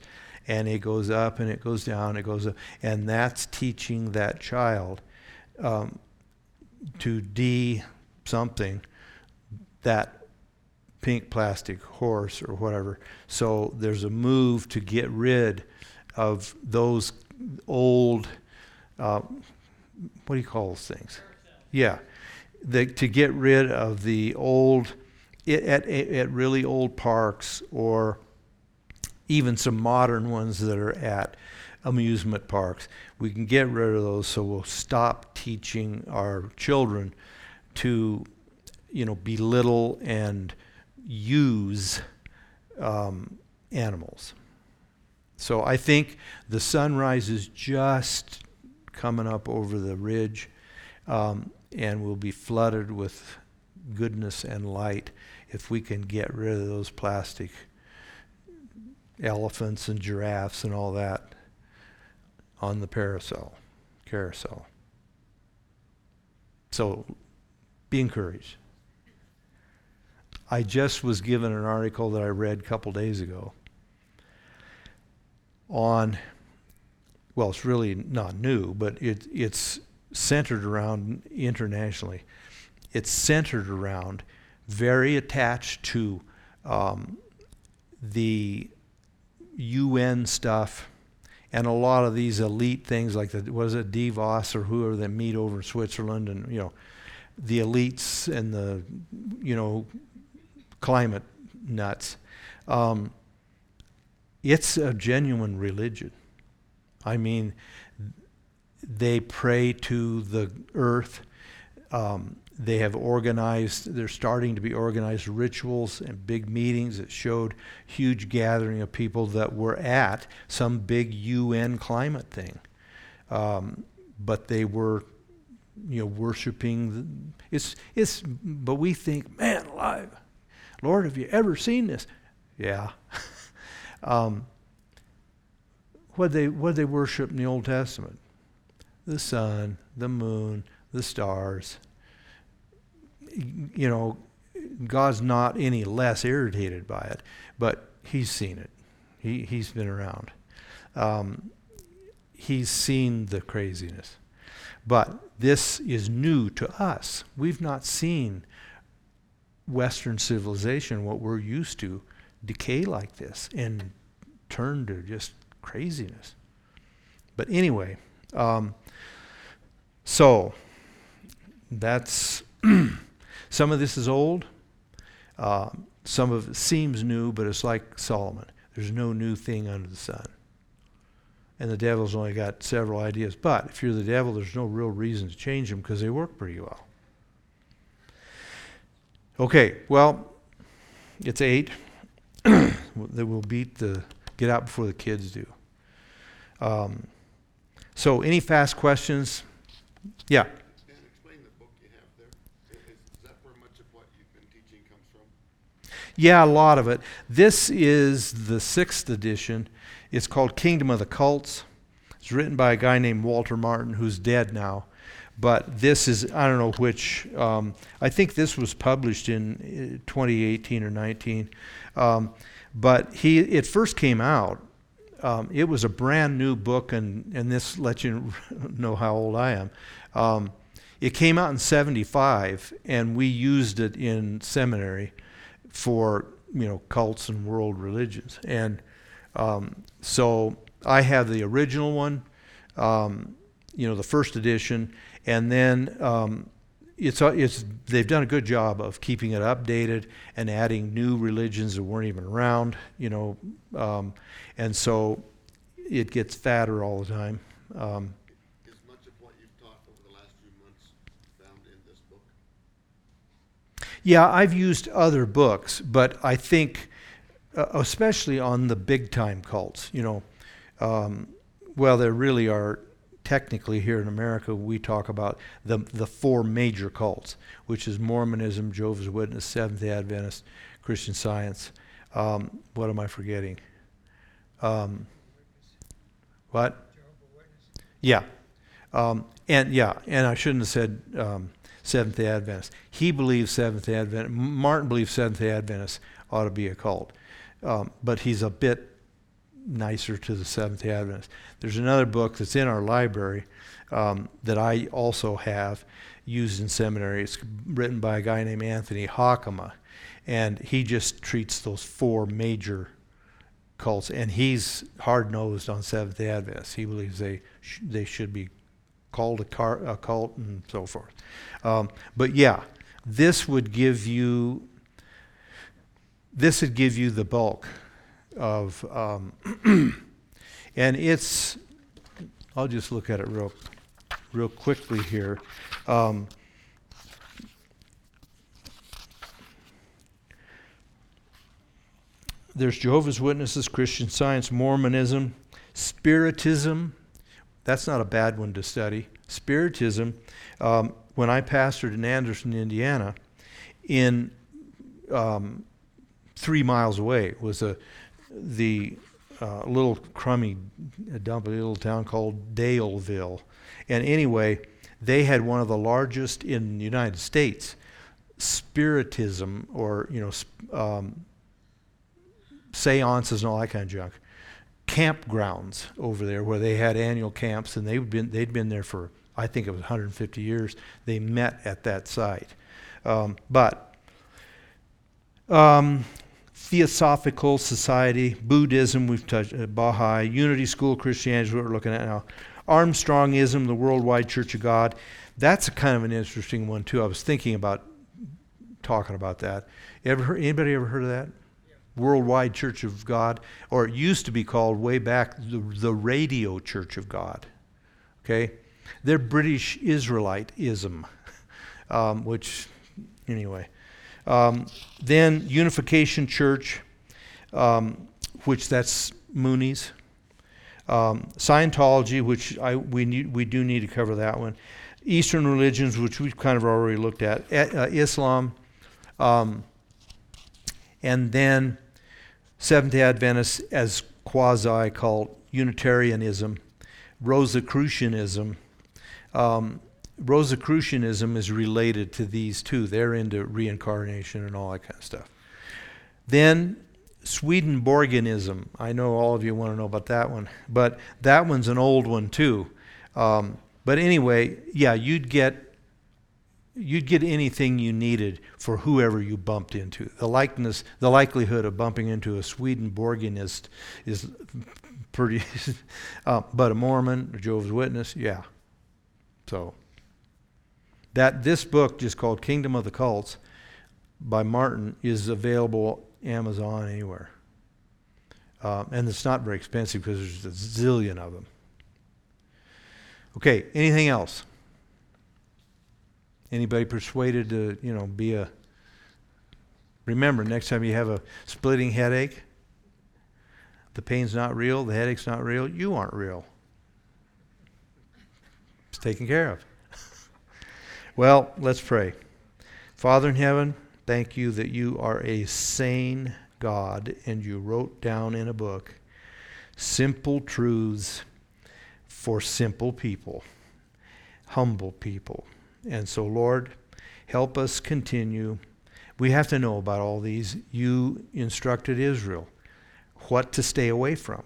and it goes up and it goes down, it goes up, and that's teaching that child um, to de something that pink plastic horse or whatever. So there's a move to get rid of those old, uh, what do you call those things? Yeah, the, to get rid of the old, at, at, really old parks or even some modern ones that are at amusement parks. We can get rid of those so we'll stop teaching our children to, you know, belittle and use um, animals. So I think the sunrise is just coming up over the ridge um, and will be flooded with goodness and light if we can get rid of those plastic elephants and giraffes and all that on the carousel. Carousel. So be encouraged. I just was given an article that I read a couple days ago on, well, it's really not new, but it, it's centered around internationally. It's centered around very attached to um, the UN stuff and a lot of these elite things like the was it Davos or whoever that meet over in Switzerland and you know the elites and the you know climate nuts. Um, it's a genuine religion. I mean, they pray to the earth. Um, they have organized, they're starting to be organized rituals and big meetings that showed huge gathering of people that were at some big UN climate thing. Um, but they were, you know, worshiping. The, it's, it's, but we think, man, alive, Lord, have you ever seen this? Yeah. um, what they what they worship in the Old Testament? The sun, the moon, the stars you know, God's not any less irritated by it, but he's seen it. He, he's been around. Um, he's seen the craziness. But this is new to us. We've not seen Western civilization, what we're used to, decay like this and turn to just craziness. But anyway, um, so that's Some of this is old. Uh, some of it seems new, but it's like Solomon. There's no new thing under the sun. And the devil's only got several ideas. But if you're the devil, there's no real reason to change them because they work pretty well. Okay, well, it's eight. that will beat the get out before the kids do. Um, so, any fast questions? Yeah. Dan explain the book you have there. Yeah, a lot of it. This is the sixth edition. It's called Kingdom of the Cults. It's written by a guy named Walter Martin, who's dead now. But this is, I don't know which, um, I think this was published in uh, 2018 or 19. Um, but he, it first came out. Um, it was a brand new book, and, and this lets you know how old I am. Um, it came out in 75, and we used it in seminary for you know cults and world religions. And um, so I have the original one, um, you know, the first edition, and then um, it's uh, it's they've done a good job of keeping it updated and adding new religions that weren't even around, you know, um, and so it gets fatter all the time. Um, Is much of what you've taught over the last few months found in this book? Yeah, I've used other books, but I think, uh, especially on the big time cults, you know, um, well, there really are technically here in America, we talk about the the four major cults, which is Mormonism, Jehovah's Witness, Seventh Day Adventist, Christian Science. Um, what am I forgetting? Um, what? Yeah, um, and yeah, and I shouldn't have said um, Seventh Day Adventist. He believes Seventh Day Adventist. Martin believes Seventh Day Adventist ought to be a cult, um, but he's a bit nicer to the Seventh Day Adventist. There's another book that's in our library um, that I also have used in seminary. It's written by a guy named Anthony Hoekema, and he just treats those four major cults, and he's hard nosed on Seventh Day Adventists. He believes they sh- they should be called a, car- a cult and so forth. Um, but yeah, this would give you this would give you the bulk of, um, and it's, I'll just look at it real, real quickly here. Um, there's Jehovah's Witnesses, Christian Science, Mormonism, Spiritism. That's not a bad one to study. Spiritism. Um, when I pastored in Anderson, Indiana, in um, three miles away was a the uh, little crummy, dumpy little town called Daleville. And anyway, they had one of the largest in the United States spiritism or, you know, um, seances and all that kind of junk. Campgrounds over there where they had annual camps and they'd been, they'd been there for, I think it was 150 years. They met at that site. Um, but um, Theosophical Society, Buddhism, we've touched, uh, Baha'i, Unity School Christianity, what we're looking at now. Armstrongism, the Worldwide Church of God. That's a kind of an interesting one too. I was thinking about talking about that. Ever heard, anybody ever heard of that? Yeah. Worldwide Church of God, or it used to be called way back the, the Radio Church of God. Okay, they're British Israelitism, um, which anyway. Um, then Unification Church, um, which that's Moonies. Um, Scientology, which I, we, need, we do need to cover that one. Eastern religions, which we've kind of already looked at. uh, Islam. Um, and then Seventh day Adventists as quasi called Unitarianism, Rosicrucianism. Um, Rosicrucianism is related to these two. They're into reincarnation and all that kind of stuff. Then Swedenborgianism. I know all of you want to know about that one, but that one's an old one too. Um, but anyway, yeah, you'd get you'd get anything you needed for whoever you bumped into. The likeness, the likelihood of bumping into a Swedenborgianist is pretty. uh, but a Mormon, a Jehovah's Witness, yeah. So that this book, just called Kingdom of the Cults by Martin, is available Amazon anywhere. Uh, and it's not very expensive because there's a zillion of them. Okay, anything else? Anybody persuaded to, you know, be a. Remember, next time you have a splitting headache, the pain's not real, the headache's not real, you aren't real. It's taken care of. Well, let's pray. Father in heaven, thank you that you are a sane God and you wrote down in a book simple truths for simple people, humble people. And so, Lord, help us continue. We have to know about all these. You instructed Israel what to stay away from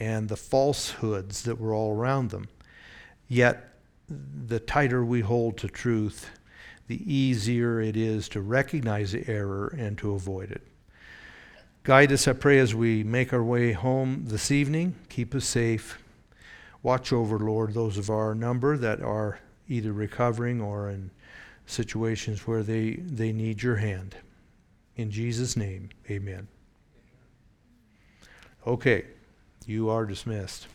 and the falsehoods that were all around them. Yet the tighter we hold to truth, the easier it is to recognize the error and to avoid it. Guide us, I pray, as we make our way home this evening. Keep us safe. Watch over, Lord, those of our number that are either recovering or in situations where they, they need your hand. In Jesus' name, amen. Okay, you are dismissed.